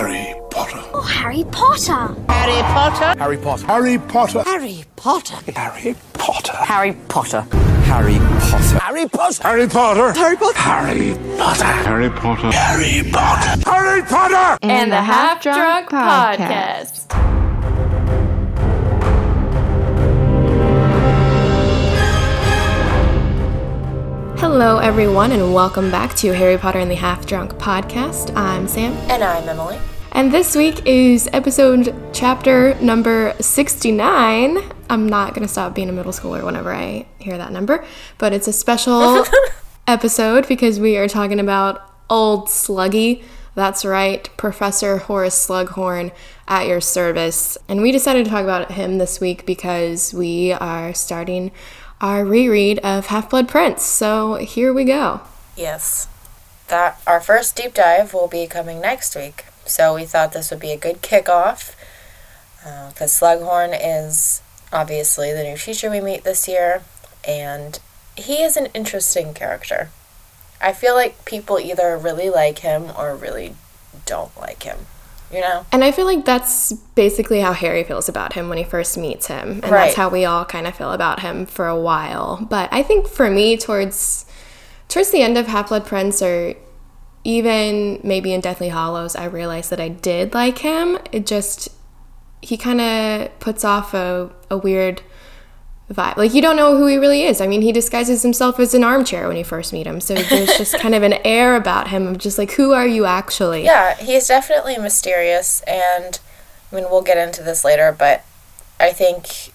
Harry Potter. Oh, Harry Potter. Harry Potter. Harry Potter. Harry Potter. Harry Potter. Harry Potter. Harry Potter. Harry Potter. Harry Potter. Harry Potter. Harry Potter. Harry Potter. Harry Potter. Harry Potter. Harry Potter. and the Half Drunk Podcast. Hello, everyone, and welcome back to Harry Potter and the Half Drunk Podcast. I'm Sam, And I'm Emily. And this week is episode chapter number 69. I'm not going to stop being a middle schooler whenever I hear that number, but it's a special episode because we are talking about Old Sluggy. That's right, Professor Horace Slughorn at your service. And we decided to talk about him this week because we are starting our reread of Half Blood Prince. So here we go. Yes. That our first deep dive will be coming next week. So we thought this would be a good kickoff. Uh, because Slughorn is obviously the new teacher we meet this year. And he is an interesting character. I feel like people either really like him or really don't like him. You know? And I feel like that's basically how Harry feels about him when he first meets him. And Right. that's how we all kind of feel about him for a while. But I think for me, towards towards the end of Half Blood Prince or even maybe in Deathly Hallows, I realized that I did like him. It just he kind of puts off a, a weird vibe. Like you don't know who he really is. I mean, he disguises himself as an armchair when you first meet him. So there's just kind of an air about him of just like, who are you actually? Yeah, he's definitely mysterious, and I mean, we'll get into this later, but I think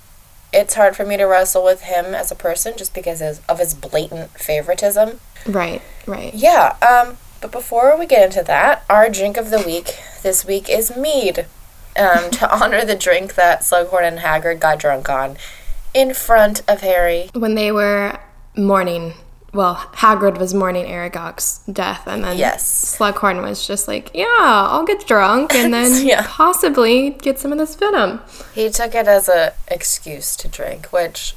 it's hard for me to wrestle with him as a person just because of of his blatant favoritism. Right, right. Yeah, um, but before we get into that, our drink of the week this week is mead. Um, to honor the drink that Slughorn and Hagrid got drunk on in front of Harry. when they were mourning well hagrid was mourning aragog's death and then Yes. slughorn was just like yeah i'll get drunk and then Yeah. possibly get some of this venom He took it as an excuse to drink, which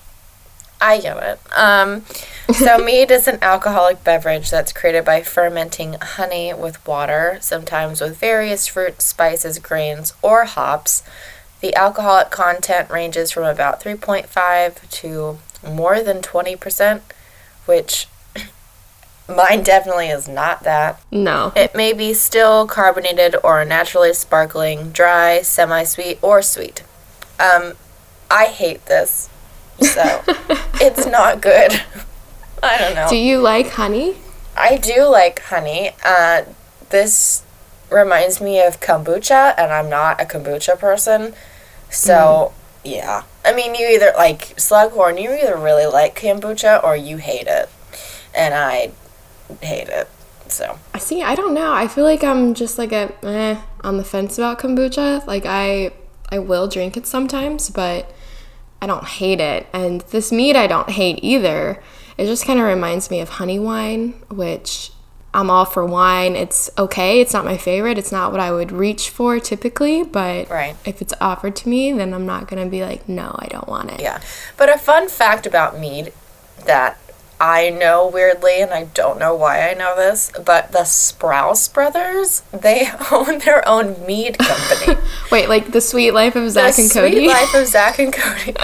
I get it. Um, so mead is an alcoholic beverage that's created by fermenting honey with water, sometimes with various fruits, spices, grains, or hops. The alcoholic content ranges from about 3.5 to more than 20%, which mine definitely is not that. no It may be still carbonated or naturally sparkling, dry, semi sweet, or sweet. Um, I hate this. So it's not good. I don't know. do you like honey I do like honey. Uh, this reminds me of kombucha, and I'm not a kombucha person. So, yeah. I mean, you either like Slughorn, you either really like kombucha or you hate it. And I hate it. So, i see i don't know i feel like i'm just like a eh, on the fence about kombucha like i i will drink it sometimes but i don't hate it. And this mead i don't hate either. It just kind of reminds me of honey wine which i'm all for wine. It's okay. It's not my favorite. It's not what i would reach for typically but Right. if it's offered to me then i'm not gonna be like no i don't want it. Yeah. But a fun fact about mead that I know weirdly, and I don't know why I know this, but the Sprouse brothers, they own their own mead company. wait like the sweet life of the zach and Sweet cody Life of Zach and Cody.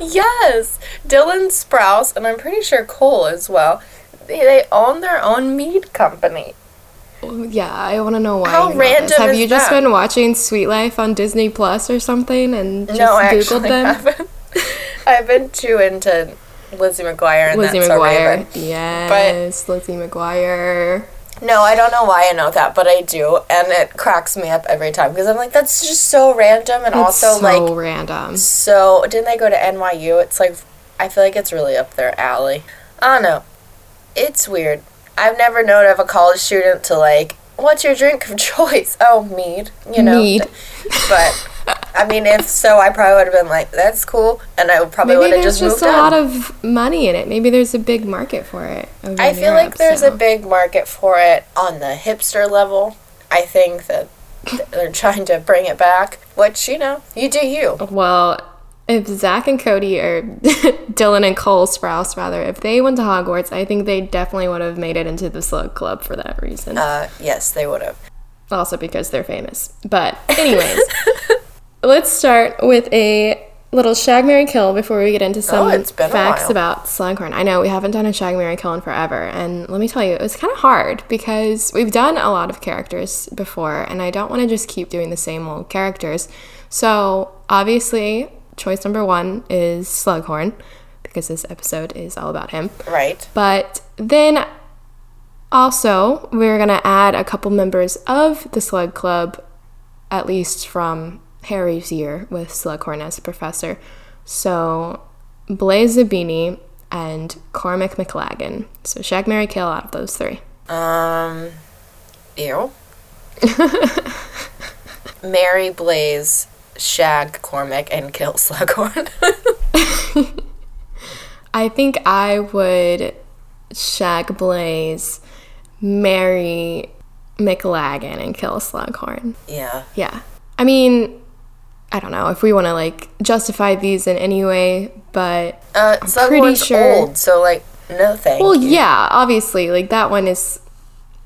yes. Dylan Sprouse, and I'm pretty sure Cole as well. They, they own their own mead company. yeah i want to know why How you know this. random have you just that? been watching sweet life on disney plus or something and just no, I googled actually them haven't. I've been too into Lizzie McGuire and Lizzie McGuire. Yes, Lizzie McGuire. No, I don't know why I know that, but I do, and it cracks me up every time because I'm like, that's just so random, and It's also so like, random. so didn't they go to NYU? It's like, I feel like it's really up their alley. I don't know. It's weird. I've never known of a college student to like, what's your drink of choice? Oh, mead. You know. Mead. But I mean, if so, I probably would have been like, that's cool, and I would probably would have there's just just, moved a on. lot of money in it. Maybe there's a big market for it. I feel like there's so. a big market for it on the hipster level. I think that they're trying to bring it back, which, you know, you do you. Well, if Zach and Cody or Dylan and Cole Sprouse rather, if they went to Hogwarts, I think they definitely would have made it into the Slug Club for that reason. Uh, yes, they would have. Also because they're famous. But, anyways, let's start with a little shag Mary kill before we get into oh, some Oh, been a facts about Slughorn. I know we haven't done a shag Mary kill in forever, and let me tell you, it was kind of hard because we've done a lot of characters before, and I don't want to just keep doing the same old characters. So, obviously, choice number one is Slughorn because this episode is all about him. Right. But then also, we're going to add a couple members of the Slug Club, at least from Harry's year with Slughorn as a professor. So, Blaise Zabini and Cormac McLaggen. So, Shag Mary Kill out of those three. Um, ew. Mary Blaise, Shag Cormac, and kill Slughorn. I think I would Shag Blaise, Mary McLaggen, and kill Slughorn. yeah. Yeah. I mean, I don't know if we want to like justify these in any way, but Uh, pretty Slughorn's sure- old, so like, no thank well, you. yeah, obviously, like that one is,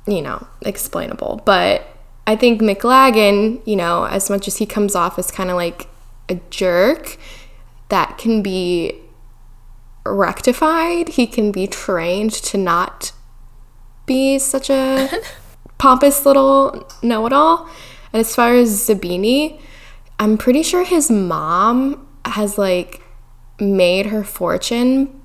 you know, explainable. But I think McLaggen, you know, as much as he comes off as kind of like a jerk, that can be rectified. He can be trained to not be such a pompous little know it all. And as far as Zabini, I'm pretty sure his mom has like made her fortune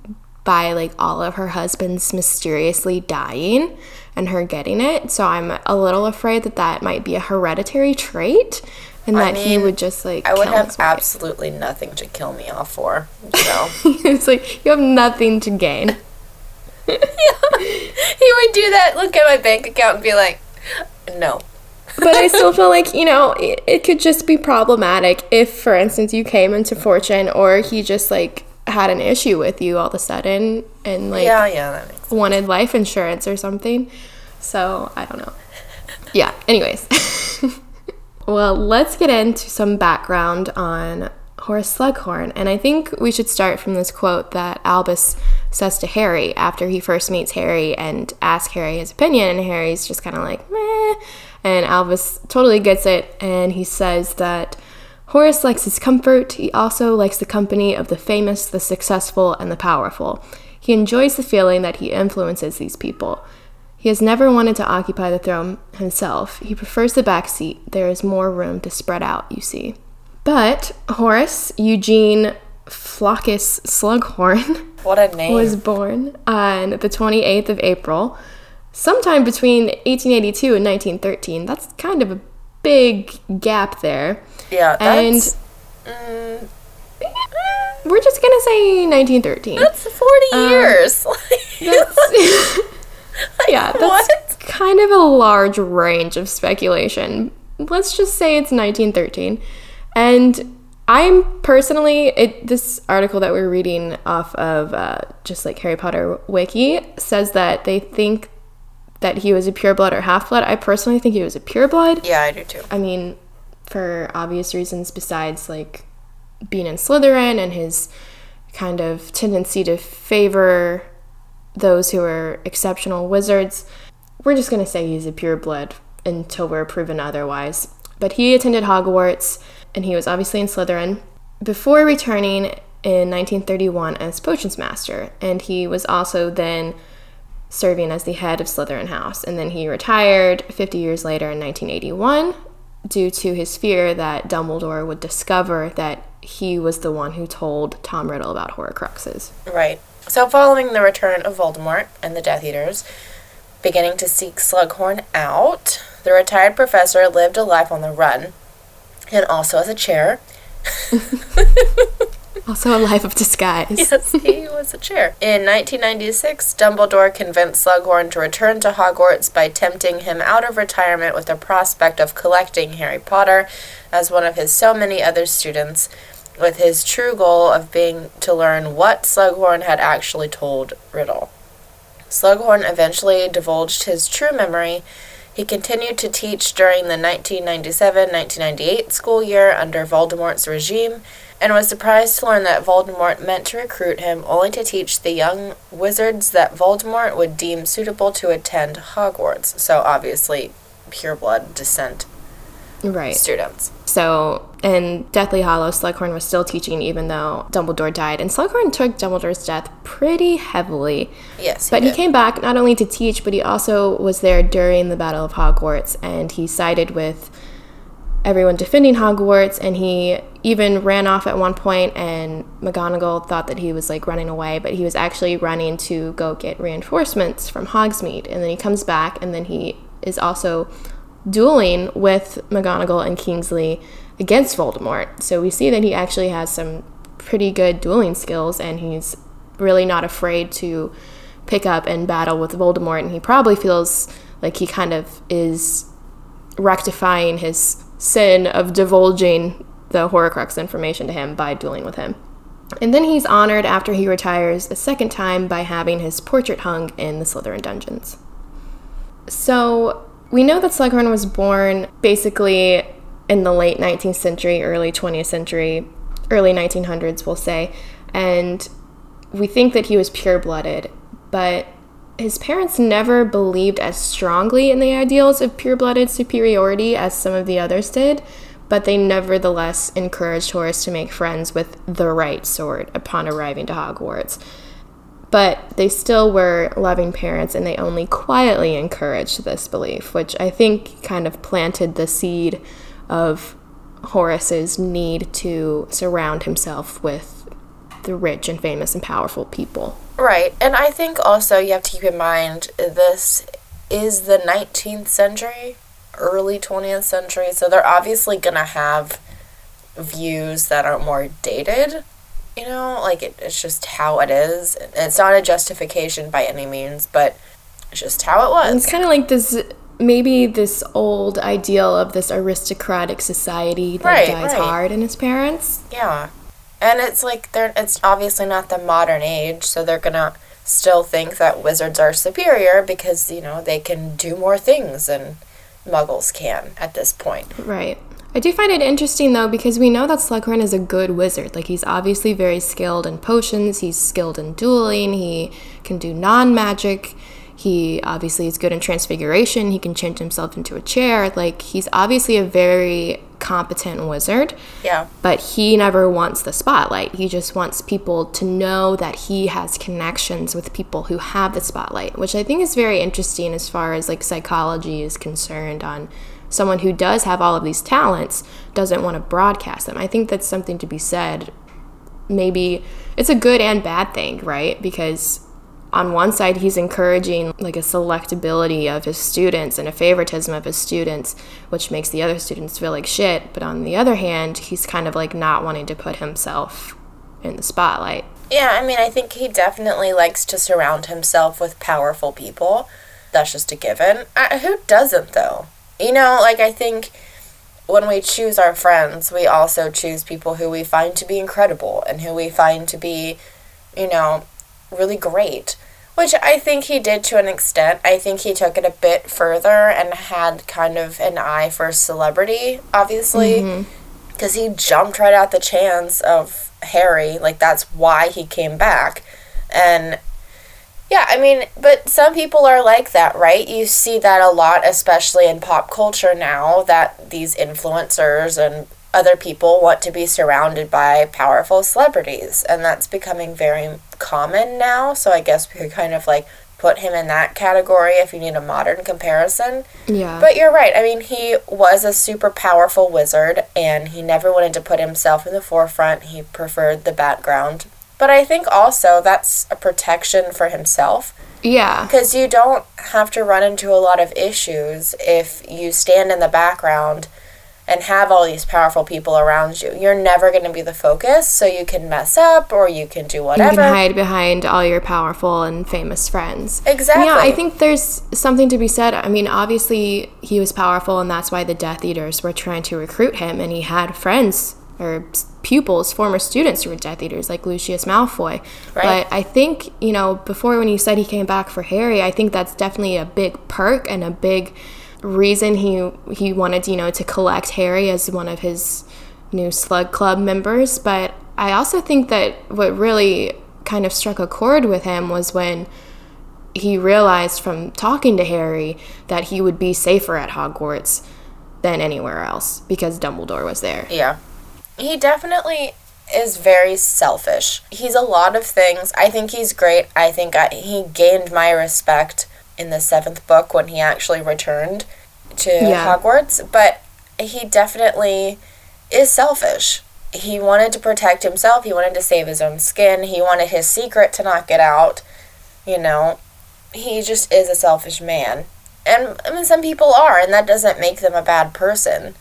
by like all of her husbands mysteriously dying and her getting it. So I'm a little afraid that that might be a hereditary trait and that he mean, would just like I would have absolutely nothing to kill me off for. So it's like you have nothing to gain. he would do that. Look at my bank account and be like, "No, but I still feel like, you know, it, it could just be problematic if, for instance, you came into fortune or he just like had an issue with you all of a sudden and like yeah, yeah, that makes wanted life insurance or something. So I don't know. Yeah, anyways. well, let's get into some background on Horace Slughorn. And I think we should start from this quote that Albus says to Harry after he first meets Harry and asks Harry his opinion. And Harry's just kind of like, meh. And Albus totally gets it. And he says that Horace likes his comfort. He also likes the company of the famous, the successful, and the powerful. He enjoys the feeling that he influences these people. He has never wanted to occupy the throne himself. He prefers the back seat. There is more room to spread out, you see. But Horace Eugene Flaccus Slughorn what a name." was born on the 28th of April, sometime between 1882 and 1913. That's kind of a big gap there. yeah, and- that's mm, We're just gonna say 1913. that's forty Um, years. That's- yeah, that's what? kind of a large range of speculation. Let's just say it's 1913. And I'm personally, it, this article that we're reading off of uh, just like Harry Potter Wiki says that they think that he was a pureblood or half blood. I personally think he was a pureblood. yeah, I do too. I mean, for obvious reasons, besides like being in Slytherin and his kind of tendency to favor those who are exceptional wizards, we're just gonna say he's a pureblood until we're proven otherwise. But he attended Hogwarts and he was obviously in Slytherin before returning in 1931 as Potions Master, and he was also then serving as the head of Slytherin House. And then he retired 50 years later in 1981 due to his fear that Dumbledore would discover that he was the one who told Tom Riddle about Horcruxes. Right. So, following the return of Voldemort and the Death Eaters, beginning to seek Slughorn out, the retired professor lived a life on the run, and also as a chair. Also, a life of disguise. Yes, he was a chair. In 1996, Dumbledore convinced Slughorn to return to Hogwarts by tempting him out of retirement with the prospect of collecting Harry Potter as one of his so many other students, with his true goal of being to learn what Slughorn had actually told Riddle. Slughorn eventually divulged his true memory. He continued to teach during the 1997 1998 school year under Voldemort's regime and was surprised to learn that Voldemort meant to recruit him only to teach the young wizards that Voldemort would deem suitable to attend Hogwarts. So obviously, pureblood descent Right. students. So, in Deathly Hallow, Slughorn was still teaching even though Dumbledore died. And Slughorn took Dumbledore's death pretty heavily. Yes, he But he came back not only to teach, but he also was there during the Battle of Hogwarts and he sided with everyone defending Hogwarts and he even ran off at one point and McGonagall thought that he was like running away, but he was actually running to go get reinforcements from Hogsmeade. And then he comes back and then he is also dueling with McGonagall and Kingsley against Voldemort. So we see that he actually has some pretty good dueling skills and he's really not afraid to pick up and battle with Voldemort and he probably feels like he kind of is rectifying his sin of divulging the Horcrux information to him by dueling with him. And then he's honored after he retires a second time by having his portrait hung in the Slytherin dungeons. So we know that Slughorn was born basically in the late 19th century, early 20th century, early 1900s, we'll say, and we think that he was pure blooded, but his parents never believed as strongly in the ideals of pure blooded superiority as some of the others did, but they nevertheless encouraged Horace to make friends with the right sort upon arriving to Hogwarts. But they still were loving parents and they only quietly encouraged this belief, which I think kind of planted the seed of Horace's need to surround himself with the rich and famous and powerful people. Right. And I think also you have to keep in mind this is the 19th century, early 20th century, so they're obviously going to have views that are more dated. You know, like it, it's just how it is. It's not a justification by any means, but it's just how it was. It's kind of like this maybe this old ideal of this aristocratic society that Right, dies right. hard in his parents. Yeah. And it's like they're it's obviously not the modern age, so they're gonna still think that wizards are superior because, you know, they can do more things than muggles can at this point. Right. I do find it interesting though because we know that Slughorn is a good wizard. Like he's obviously very skilled in potions, he's skilled in dueling, he can do non-magic. He obviously is good in transfiguration. He can change himself into a chair. Like he's obviously a very competent wizard. Yeah. but he never wants the spotlight. He just wants people to know that he has connections with people who have the spotlight, which I think is very interesting as far as like psychology is concerned on someone who does have all of these talents doesn't want to broadcast them. I think that's something to be said. Maybe it's a good and bad thing, right? Because on one side he's encouraging like a selectability of his students and a favoritism of his students which makes the other students feel like shit but on the other hand he's kind of like not wanting to put himself in the spotlight Yeah, I mean, I think he definitely likes to surround himself with powerful people. That's just a given. I, who doesn't, though? You know, like, I think when we choose our friends, we also choose people who we find to be incredible and who we find to be, you know, really great. Which I think he did to an extent. I think he took it a bit further and had kind of an eye for celebrity, obviously mm-hmm. because he jumped right at the chance of Harry. Like that's why he came back, and yeah, I mean, but some people are like that, right? You see that a lot, especially in pop culture now, that these influencers and other people want to be surrounded by powerful celebrities, and that's becoming very common now. So I guess we could kind of like put him in that category if you need a modern comparison. yeah But you're right. I mean, he was a super powerful wizard and he never wanted to put himself in the forefront. He preferred the background. But I think also that's a protection for himself yeah because you don't have to run into a lot of issues if you stand in the background and have all these powerful people around you. You're never going to be the focus, so you can mess up or you can do whatever. you can hide behind all your powerful and famous friends Exactly. yeah i think there's something to be said i mean obviously he was powerful and that's why the death eaters were trying to recruit him and he had friends or pupils former students who were death eaters like lucius malfoy Right. but i think you know before when you said he came back for harry i think that's definitely a big perk and a big reason he he wanted you know to collect harry as one of his new slug club members but i also think that what really kind of struck a chord with him was when he realized from talking to Harry that he would be safer at Hogwarts than anywhere else because Dumbledore was there. Yeah. He definitely is very selfish. He's a lot of things. I think he's great. I think I, he gained my respect in the seventh book when he actually returned to Yeah. Hogwarts, but he definitely is selfish. He wanted to protect himself, he wanted to save his own skin, he wanted his secret to not get out. You know, he just is a selfish man. And I mean, some people are, and that doesn't make them a bad person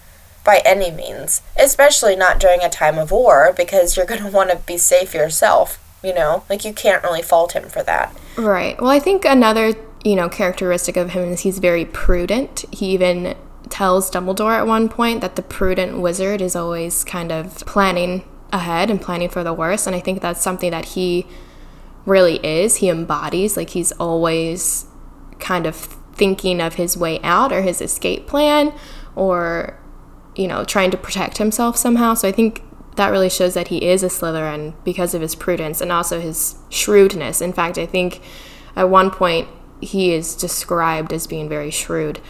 by any means, especially not during a time of war because you're going to want to be safe yourself, you know? Like you can't really fault him for that. Right. Well, I think another, you know, characteristic of him is he's very prudent. He even tells Dumbledore at one point that the prudent wizard is always kind of planning ahead and planning for the worst, and I think that's something that he really is. He embodies like he's always kind of thinking of his way out or his escape plan or you know, trying to protect himself somehow. So I think that really shows that he is a Slytherin because of his prudence and also his shrewdness. In fact, I think at one point he is described as being very shrewd,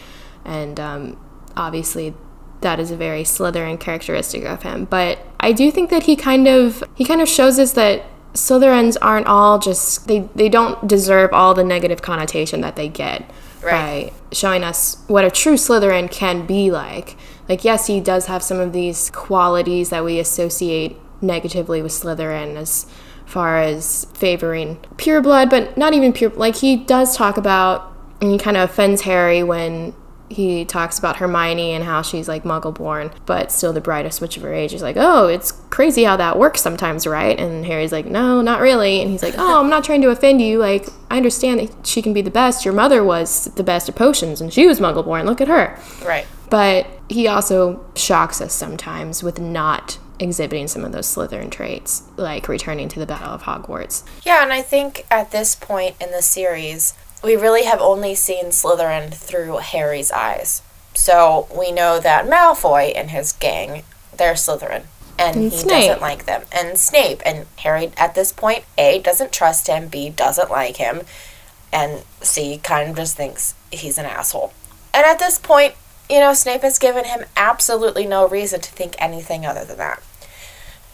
and um, obviously that is a very Slytherin characteristic of him. But I do think that he kind of he kind of shows us that Slytherins aren't all just they they don't deserve all the negative connotation that they get Right. by showing us what a true Slytherin can be like. Like, yes, he does have some of these qualities that we associate negatively with Slytherin as far as favoring pure blood, but not even pure. Like, he does talk about, and he kind of offends Harry when he talks about Hermione and how she's like muggle born, but still the brightest witch of her age. He's like, oh, it's crazy how that works sometimes, right? And Harry's like, no, not really. And he's like, oh, I'm not trying to offend you. Like, I understand that she can be the best. Your mother was the best at potions and she was muggle born. Look at her. Right. But he also shocks us sometimes with not exhibiting some of those Slytherin traits, like returning to the Battle of Hogwarts. Yeah, and I think at this point in the series, we really have only seen Slytherin through Harry's eyes. So we know that Malfoy and his gang, they're Slytherin. And, And he Snape. doesn't like them. And Snape. And Harry, at this point, A, doesn't trust him, B, doesn't like him, and C, kind of just thinks he's an asshole. And at this point, you know, Snape has given him absolutely no reason to think anything other than that.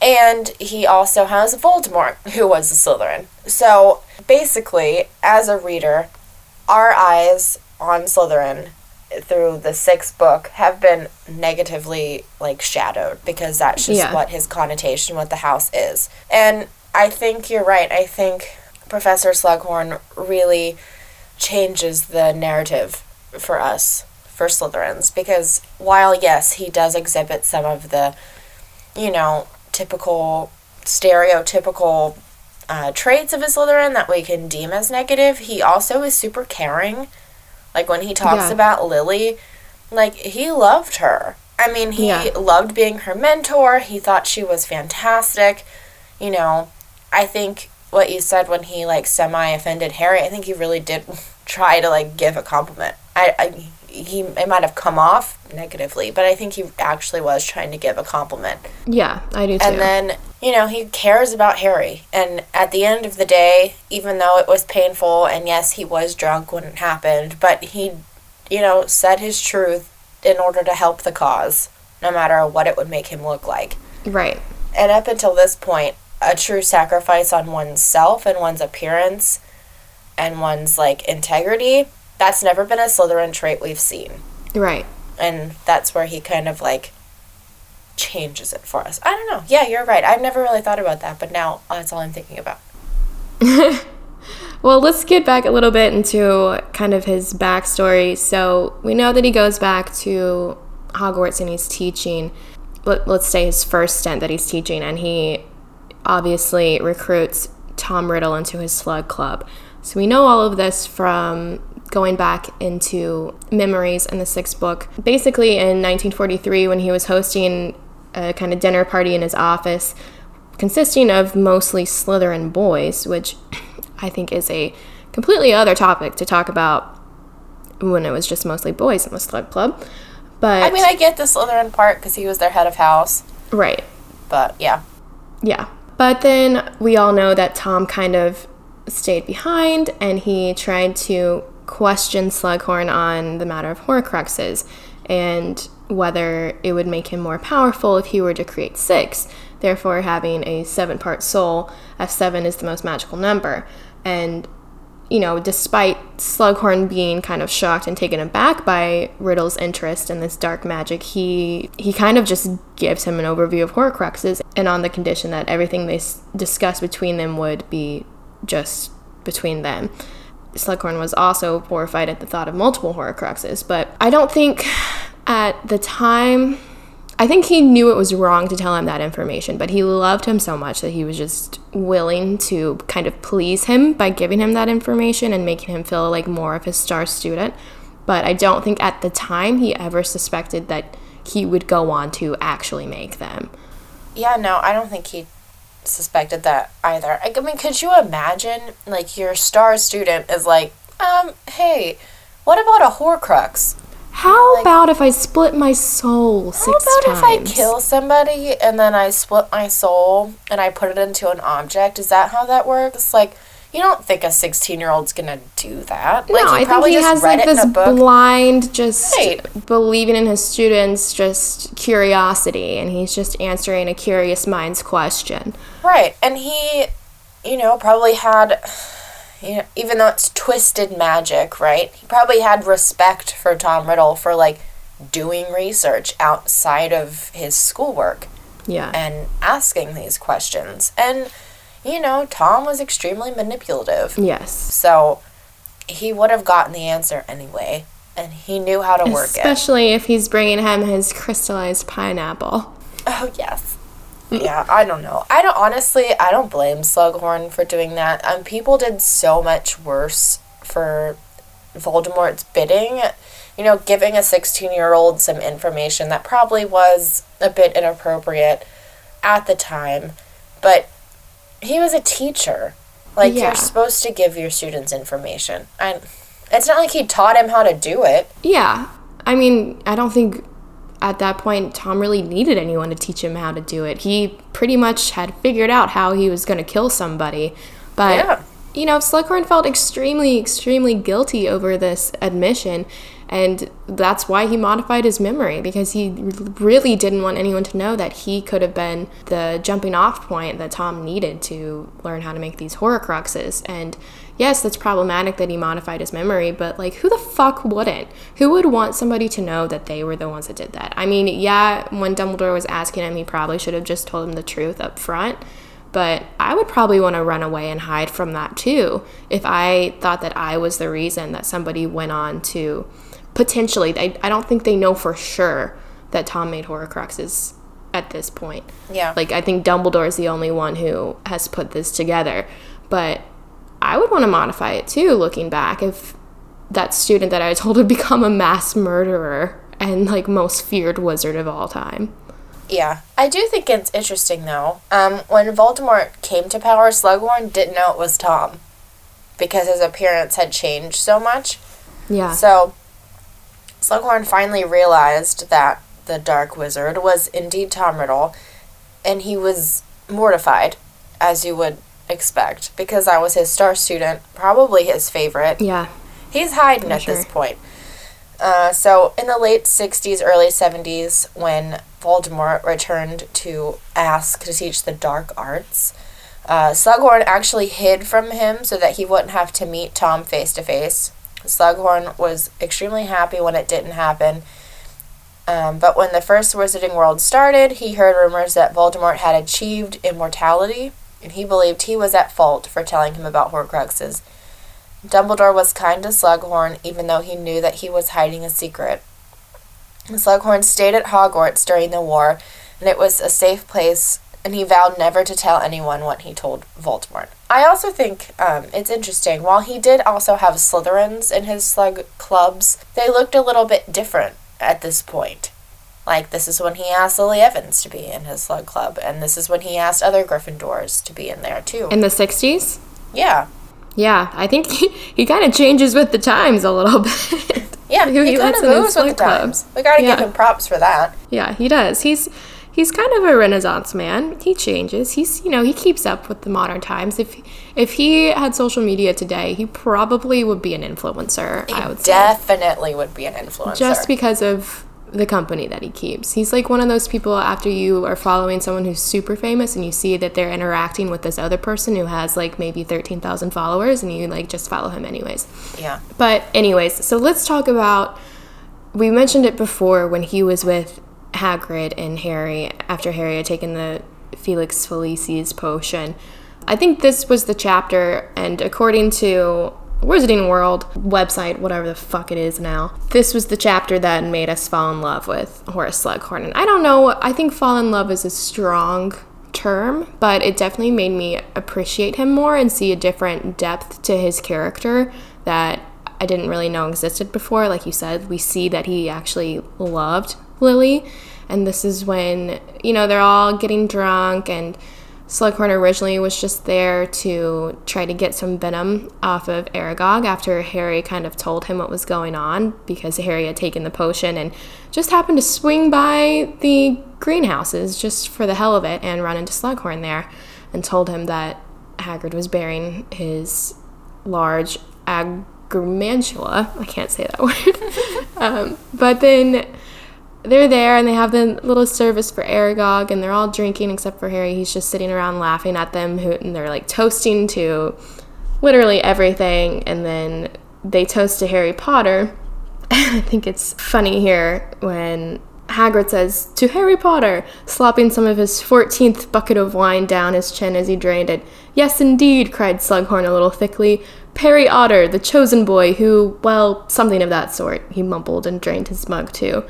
And he also has Voldemort, who was a Slytherin. So basically, as a reader, our eyes on Slytherin through the sixth book have been negatively like shadowed because that's just Yeah. what his connotation with the house is. And I think you're right. I think Professor Slughorn really changes the narrative for us, for Slytherins, because while yes, he does exhibit some of the, you know, typical, stereotypical uh, traits of a Slytherin that we can deem as negative, he also is super caring. Like when he talks Yeah. about Lily, like he loved her. I mean, he Yeah. loved being her mentor. He thought she was fantastic. You know, I think what you said when he like semi offended Harry, I think he really did try to like give a compliment. I, I he it might have come off negatively, but I think he actually was trying to give a compliment. Yeah, I do too. And then, you know, he cares about Harry. And at the end of the day, even though it was painful, and yes, he was drunk when it happened, but he, you know, said his truth in order to help the cause, no matter what it would make him look like. right. And up until this point, a true sacrifice on one's self and one's appearance and one's, like, integrity, that's never been a Slytherin trait we've seen Right. and that's where he kind of like changes it for us. I don't know. Yeah, you're right. I've never really thought about that, but now that's all I'm thinking about. Well, let's get back a little bit into kind of his backstory. So we know that he goes back to Hogwarts and he's teaching. Let, let's say his first stint that he's teaching, and he obviously recruits Tom Riddle into his slug club. So we know all of this from going back into memories in the sixth book. Basically, in 1943, when he was hosting a kind of dinner party in his office, consisting of mostly Slytherin boys, which I think is a completely other topic to talk about when it was just mostly boys in the Slug Club. But I mean, I get the Slytherin part because he was their head of house, right, but yeah. yeah. But then we all know that Tom kind of stayed behind and he tried to question Slughorn on the matter of Horcruxes and whether it would make him more powerful if he were to create six, therefore having a seven part soul, as seven is the most magical number. And you know, despite Slughorn being kind of shocked and taken aback by Riddle's interest in this dark magic, he he kind of just gives him an overview of Horcruxes, and on the condition that everything they s- discuss between them would be just between them. Slughorn was also horrified at the thought of multiple Horcruxes, but I don't think at the time I think he knew it was wrong to tell him that information, but he loved him so much that he was just willing to kind of please him by giving him that information and making him feel like more of his star student. But I don't think at the time he ever suspected that he would go on to actually make them. Yeah, no, I don't think he suspected that either. I mean, could you imagine, like, your star student is like, um, hey, what about a Horcrux? How about if I split my soul six How about times? if I kill somebody and then I split my soul and I put it into an object? Is that how that works? Like, you don't think a 16 year old's gonna do that. No, like, I think he has like this book. blind, just Right. believing in his students, just curiosity, and he's just answering a curious mind's question. Right, and he, you know, probably had, you know, even though it's twisted magic, right? He probably had respect for Tom Riddle for like doing research outside of his schoolwork Yeah. and asking these questions. And, you know, Tom was extremely manipulative. yes. So he would have gotten the answer anyway, and he knew how to work it. Especially if he's bringing him his crystallized pineapple. Oh yes. Yeah, I don't know. I don't honestly. I don't blame Slughorn for doing that. Um, people did so much worse for Voldemort's bidding. You know, giving a sixteen-year-old some information that probably was a bit inappropriate at the time, but he was a teacher. Like Yeah. you're supposed to give your students information, and it's not like he taught him how to do it. Yeah. I mean, I don't think at that point Tom really needed anyone to teach him how to do it. He pretty much had figured out how he was going to kill somebody. But, Yeah. you know, Slughorn felt extremely, extremely guilty over this admission. And that's why he modified his memory because he really didn't want anyone to know that he could have been the jumping off point that Tom needed to learn how to make these Horcruxes. And yes, that's problematic that he modified his memory, but like, who the fuck wouldn't? Who would want somebody to know that they were the ones that did that? I mean, yeah, when Dumbledore was asking him, he probably should have just told him the truth up front. But I would probably want to run away and hide from that too if I thought that I was the reason that somebody went on to potentially. I, I don't think they know for sure that Tom made Horcruxes at this point. Yeah. Like, I think Dumbledore is the only one who has put this together. But I would want to modify it too, looking back, if that student that I told had become a mass murderer and like most feared wizard of all time. Yeah, I do think it's interesting though. Um, when Voldemort came to power, Slughorn didn't know it was Tom because his appearance had changed so much. Yeah. So Slughorn finally realized that the Dark Wizard was indeed Tom Riddle, and he was mortified, as you would expect, because I was his star student, probably his favorite. yeah. He's hiding at sure. this point. Uh, so, in the late 60s, early 70s, when Voldemort returned to ask to teach the dark arts, uh, Slughorn actually hid from him so that he wouldn't have to meet Tom face to face. Slughorn was extremely happy when it didn't happen. Um, but when the first Wizarding World started, he heard rumors that Voldemort had achieved immortality, and he believed he was at fault for telling him about Horcruxes. Dumbledore was kind to Slughorn, even though he knew that he was hiding a secret. Slughorn stayed at Hogwarts during the war, and it was a safe place, and he vowed never to tell anyone what he told Voldemort. I also think um, it's interesting. While he did also have Slytherins in his slug clubs, they looked a little bit different at this point. Like, this is when he asked Lily Evans to be in his slug club, and this is when he asked other Gryffindors to be in there, too. In the 60s? yeah. Yeah, I think he, he kind of changes with the times a little bit. Yeah, Who he, he kind of moves with the times. We gotta Yeah. give him props for that. yeah, he does. He's he's kind of a renaissance man. He changes. He's, you know, he keeps up with the modern times. If if he had social media today, he probably would be an influencer, I would say. Definitely would be an influencer. Just because of the company that he keeps. He's like one of those people after you are following someone who's super famous and you see that they're interacting with this other person who has like maybe 13,000 followers and you like just follow him anyways. yeah. But anyways, so let's talk about we mentioned it before when he was with Hagrid and Harry after Harry had taken the Felix Felicis potion. I think this was the chapter and according to Wizarding World website, whatever the fuck it is now. This was the chapter that made us fall in love with Horace Slughorn. And I don't know, I think fall in love is a strong term, but it definitely made me appreciate him more and see a different depth to his character that I didn't really know existed before. Like you said, we see that he actually loved Lily. And this is when, you know, they're all getting drunk and Slughorn originally was just there to try to get some venom off of Aragog after Harry kind of told him what was going on because Harry had taken the potion and just happened to swing by the greenhouses just for the hell of it and run into Slughorn there and told him that Hagrid was bearing his large agrumantula. I can't say that word. um, but then they're there and they have the little service for Aragog and they're all drinking except for Harry. He's just sitting around laughing at them and they're like toasting to literally everything and then they toast to Harry Potter. I think it's funny here when Hagrid says to Harry Potter, slopping some of his 14th bucket of wine down his chin as he drained it. Yes, indeed, cried Slughorn a little thickly. Perry Otter, the chosen boy, who, well, something of that sort, he mumbled and drained his mug too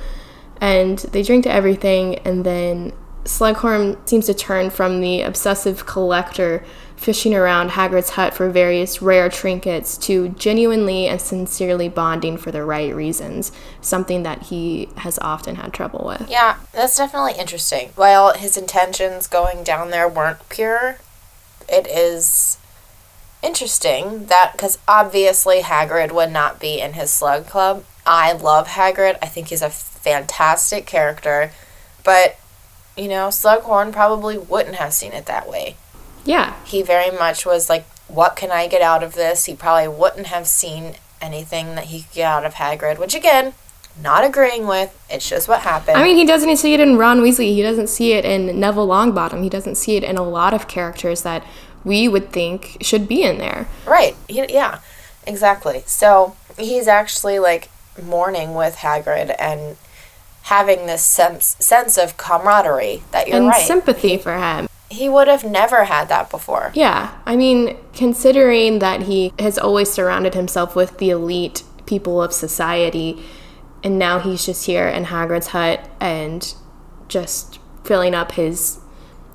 and they drink to everything and then Slughorn seems to turn from the obsessive collector fishing around Hagrid's hut for various rare trinkets to genuinely and sincerely bonding for the right reasons, something that he has often had trouble with. Yeah, that's definitely interesting. While his intentions going down there weren't pure, it is interesting that because obviously Hagrid would not be in his slug club. I love Hagrid. I think he's a fantastic character, but you know, Slughorn probably wouldn't have seen it that way. Yeah. He very much was like, "What can I get out of this?" He probably wouldn't have seen anything that he could get out of Hagrid, which again, not agreeing with. It's just what happened. I mean, he doesn't see it in Ron Weasley. He doesn't see it in Neville Longbottom. He doesn't see it in a lot of characters that we would think should be in there. Right. He, yeah. Exactly. So he's actually like mourning with Hagrid and having this sense sense of camaraderie that you're and right. sympathy for him. he would have never had that before. Yeah, I mean, considering that he has always surrounded himself with the elite people of society, and now he's just here in Hagrid's hut and just filling up his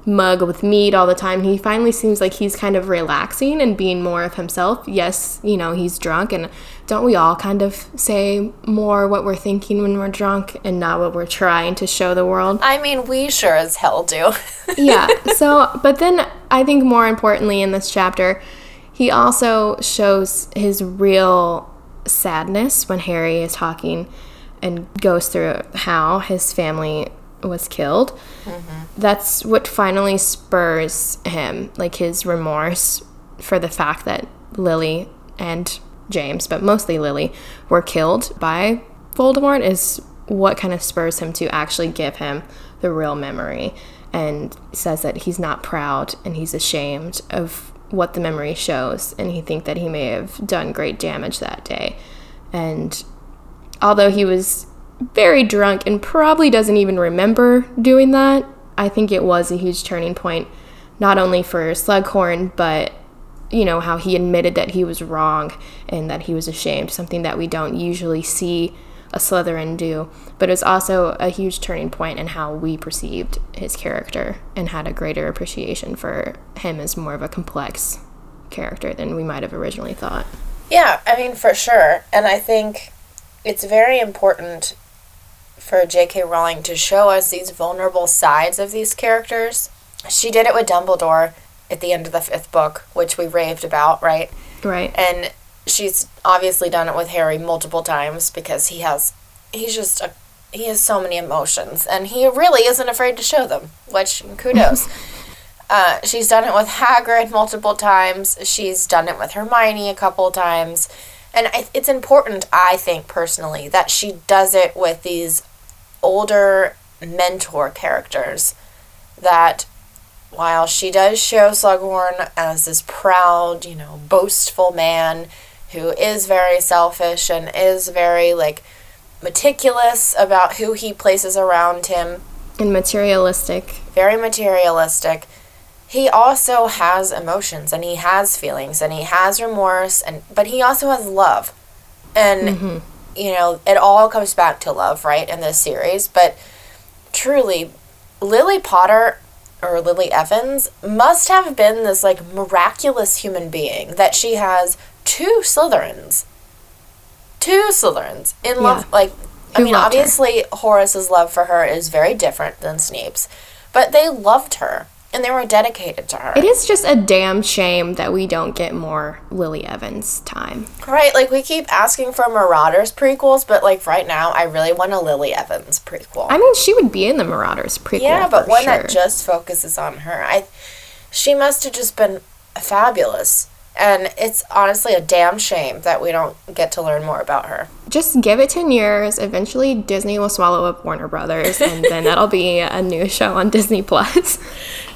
mug with mead all the time. He finally seems like he's kind of relaxing and being more of himself. Yes, you know, he's drunk, and don't we all kind of say more what we're thinking when we're drunk and not what we're trying to show the world? I mean, we sure as hell do. yeah. So, but then I think more importantly in this chapter, he also shows his real sadness when Harry is talking and goes through how his family was killed. Mm-hmm. That's what finally spurs him, like his remorse for the fact that Lily and James, but mostly Lily, were killed by Voldemort is what kind of spurs him to actually give him the real memory and says that he's not proud and he's ashamed of what the memory shows and he think that he may have done great damage that day and although he was very drunk and probably doesn't even remember doing that i think it was a huge turning point not only for slughorn but you know how he admitted that he was wrong and that he was ashamed something that we don't usually see a Slytherin do, but it was also a huge turning point in how we perceived his character and had a greater appreciation for him as more of a complex character than we might have originally thought. Yeah, I mean, for sure. And I think it's very important for J.K. Rowling to show us these vulnerable sides of these characters. She did it with Dumbledore at the end of the fifth book, which we raved about, right? Right. And she's obviously done it with Harry multiple times because he has, he's just a, he has so many emotions, and he really isn't afraid to show them, which kudos. uh, she's done it with Hagrid multiple times. She's done it with Hermione a couple times. And it's important, I think personally, that she does it with these older mentor characters that while she does show Slughorn as this proud, you know, boastful man who is very selfish and is very like meticulous about who he places around him and materialistic. Very materialistic. He also has emotions and he has feelings and he has remorse and but he also has love. And mm-hmm. You know, it all comes back to love, right, in this series, but truly Lily Potter or Lily Evans must have been this like miraculous human being that she has two Slytherins. Two Slytherins in love yeah. like I mean obviously her. Horace's love for her is very different than Snape's, but they loved her and they were dedicated to her. It is just a damn shame that we don't get more Lily Evans time. Right, like we keep asking for Marauders prequels, but like right now, I really want a Lily Evans prequel. I mean, she would be in the Marauders prequel. Yeah, but one sure. that just focuses on her. I, she must have just been fabulous. And it's honestly a damn shame that we don't get to learn more about her. Just give it 10 years. Eventually, Disney will swallow up Warner Brothers, and then that'll be a new show on Disney Plus.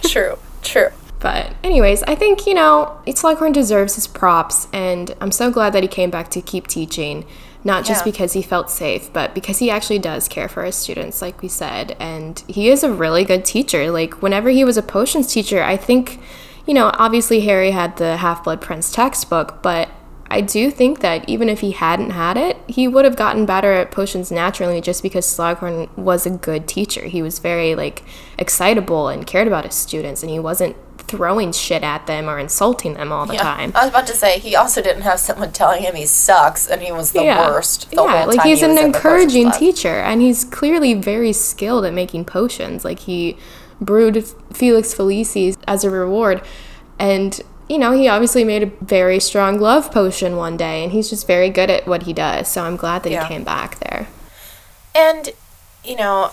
true, true. But, anyways, I think, you know, Slughorn deserves his props, and I'm so glad that he came back to keep teaching. Not just yeah. because he felt safe, but because he actually does care for his students, like we said. And he is a really good teacher. Like, whenever he was a potions teacher, I think you know, obviously Harry had the Half Blood Prince textbook, but I do think that even if he hadn't had it, he would have gotten better at potions naturally just because Slughorn was a good teacher. He was very like excitable and cared about his students and he wasn't throwing shit at them or insulting them all the yeah. time. I was about to say he also didn't have someone telling him he sucks and he was the yeah. worst. The yeah, like he's he an encouraging teacher and he's clearly very skilled at making potions. Like he brewed Felix Felicis as a reward. And, you know, he obviously made a very strong love potion one day, and he's just very good at what he does. So I'm glad that yeah. he came back there. And, you know,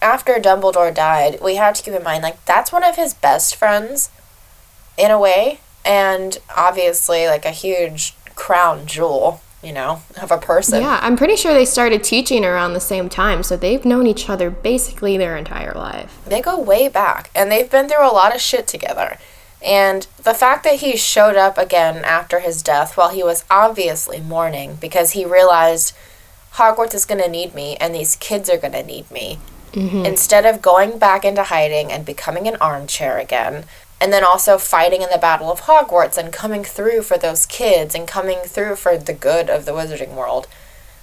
after Dumbledore died, we have to keep in mind, like, that's one of his best friends, in a way. And obviously, like, a huge crown jewel you know, of a person. Yeah, I'm pretty sure they started teaching around the same time, so they've known each other basically their entire life. They go way back, and they've been through a lot of shit together. And the fact that he showed up again after his death while he was obviously mourning because he realized Hogwarts is going to need me and these kids are going to need me. Mm-hmm. Instead of going back into hiding and becoming an armchair again, and then also fighting in the Battle of Hogwarts and coming through for those kids and coming through for the good of the wizarding world.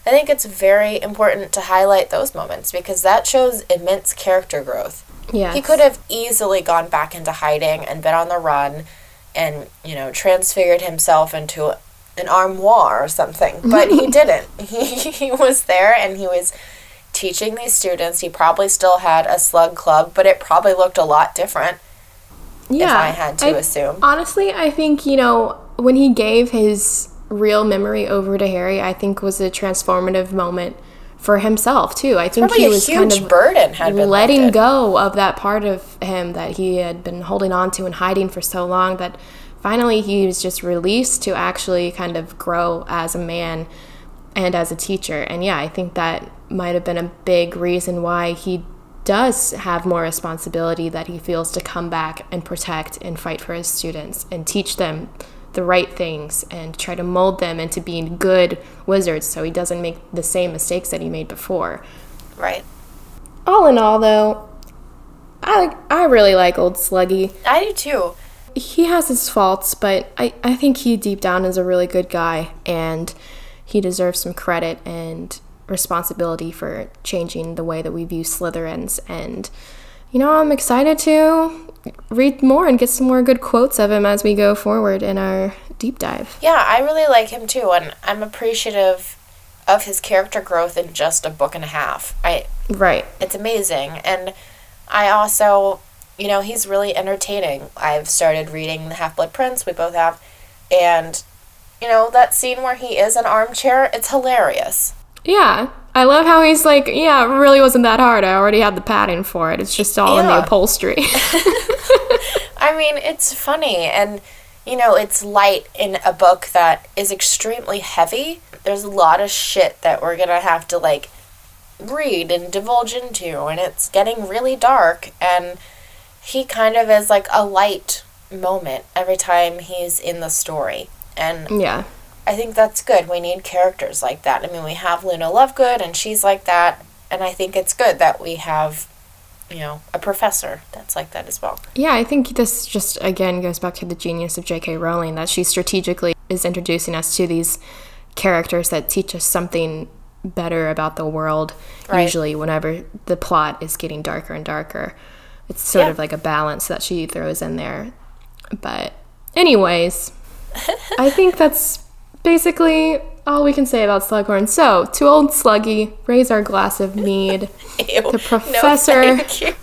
I think it's very important to highlight those moments because that shows immense character growth. Yeah. He could have easily gone back into hiding and been on the run and, you know, transfigured himself into an armoire or something, but he didn't. He, he was there and he was teaching these students. He probably still had a slug club, but it probably looked a lot different yeah, if I had to I, assume. Honestly, I think, you know, when he gave his real memory over to Harry, I think was a transformative moment for himself too. I think he was kind of burden letting lifted. go of that part of him that he had been holding on to and hiding for so long that finally he was just released to actually kind of grow as a man and as a teacher. And yeah, I think that might have been a big reason why he does have more responsibility that he feels to come back and protect and fight for his students and teach them the right things and try to mold them into being good wizards so he doesn't make the same mistakes that he made before. Right. All in all though, I I really like old Sluggy. I do too. He has his faults, but I, I think he deep down is a really good guy and he deserves some credit and responsibility for changing the way that we view Slytherins. And, you know, I'm excited to read more and get some more good quotes of him as we go forward in our deep dive. Yeah, I really like him too, and I'm appreciative of his character growth in just a book and a half. I right. It's amazing, and I also, you know, he's really entertaining. I've started reading The Half Blood Prince. We both have, and you know that scene where he is an armchair. It's hilarious. Yeah, I love how he's like, yeah, it really wasn't that hard. I already had the padding for it. It's just all in the upholstery. I mean, it's funny and you know, it's light in a book that is extremely heavy. There's a lot of shit that we're going to have to like read and divulge into and it's getting really dark and he kind of is like a light moment every time he's in the story. And yeah. I think that's good. We need characters like that. I mean, we have Luna Lovegood and she's like that and I think it's good that we have you know, a professor that's like that as well. Yeah, I think this just again goes back to the genius of J.K. Rowling that she strategically is introducing us to these characters that teach us something better about the world. Right. Usually, whenever the plot is getting darker and darker, it's sort Yeah. of like a balance that she throws in there. But, anyways, I think that's basically all we can say about Slughorn. So, to old Sluggy, raise our glass of mead. Ew. The professor- No, thank you.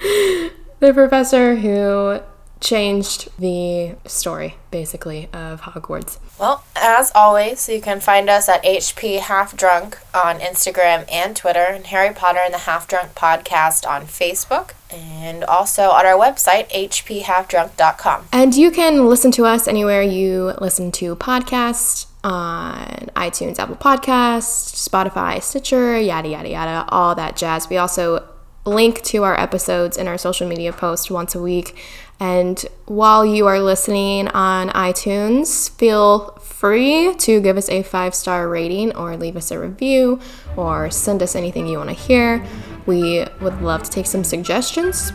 the professor who changed the story basically of Hogwarts. Well, as always, you can find us at HP Half Drunk on Instagram and Twitter, and Harry Potter and the Half Drunk podcast on Facebook, and also on our website, hphalfdrunk.com. And you can listen to us anywhere you listen to podcasts on iTunes, Apple Podcasts, Spotify, Stitcher, yada yada yada, all that jazz. We also link to our episodes in our social media post once a week. And while you are listening on iTunes, feel free to give us a five star rating or leave us a review or send us anything you want to hear. We would love to take some suggestions.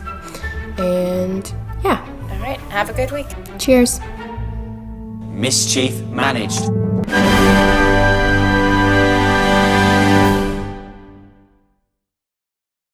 And yeah, All right, have a good week. cheers. Mischief managed.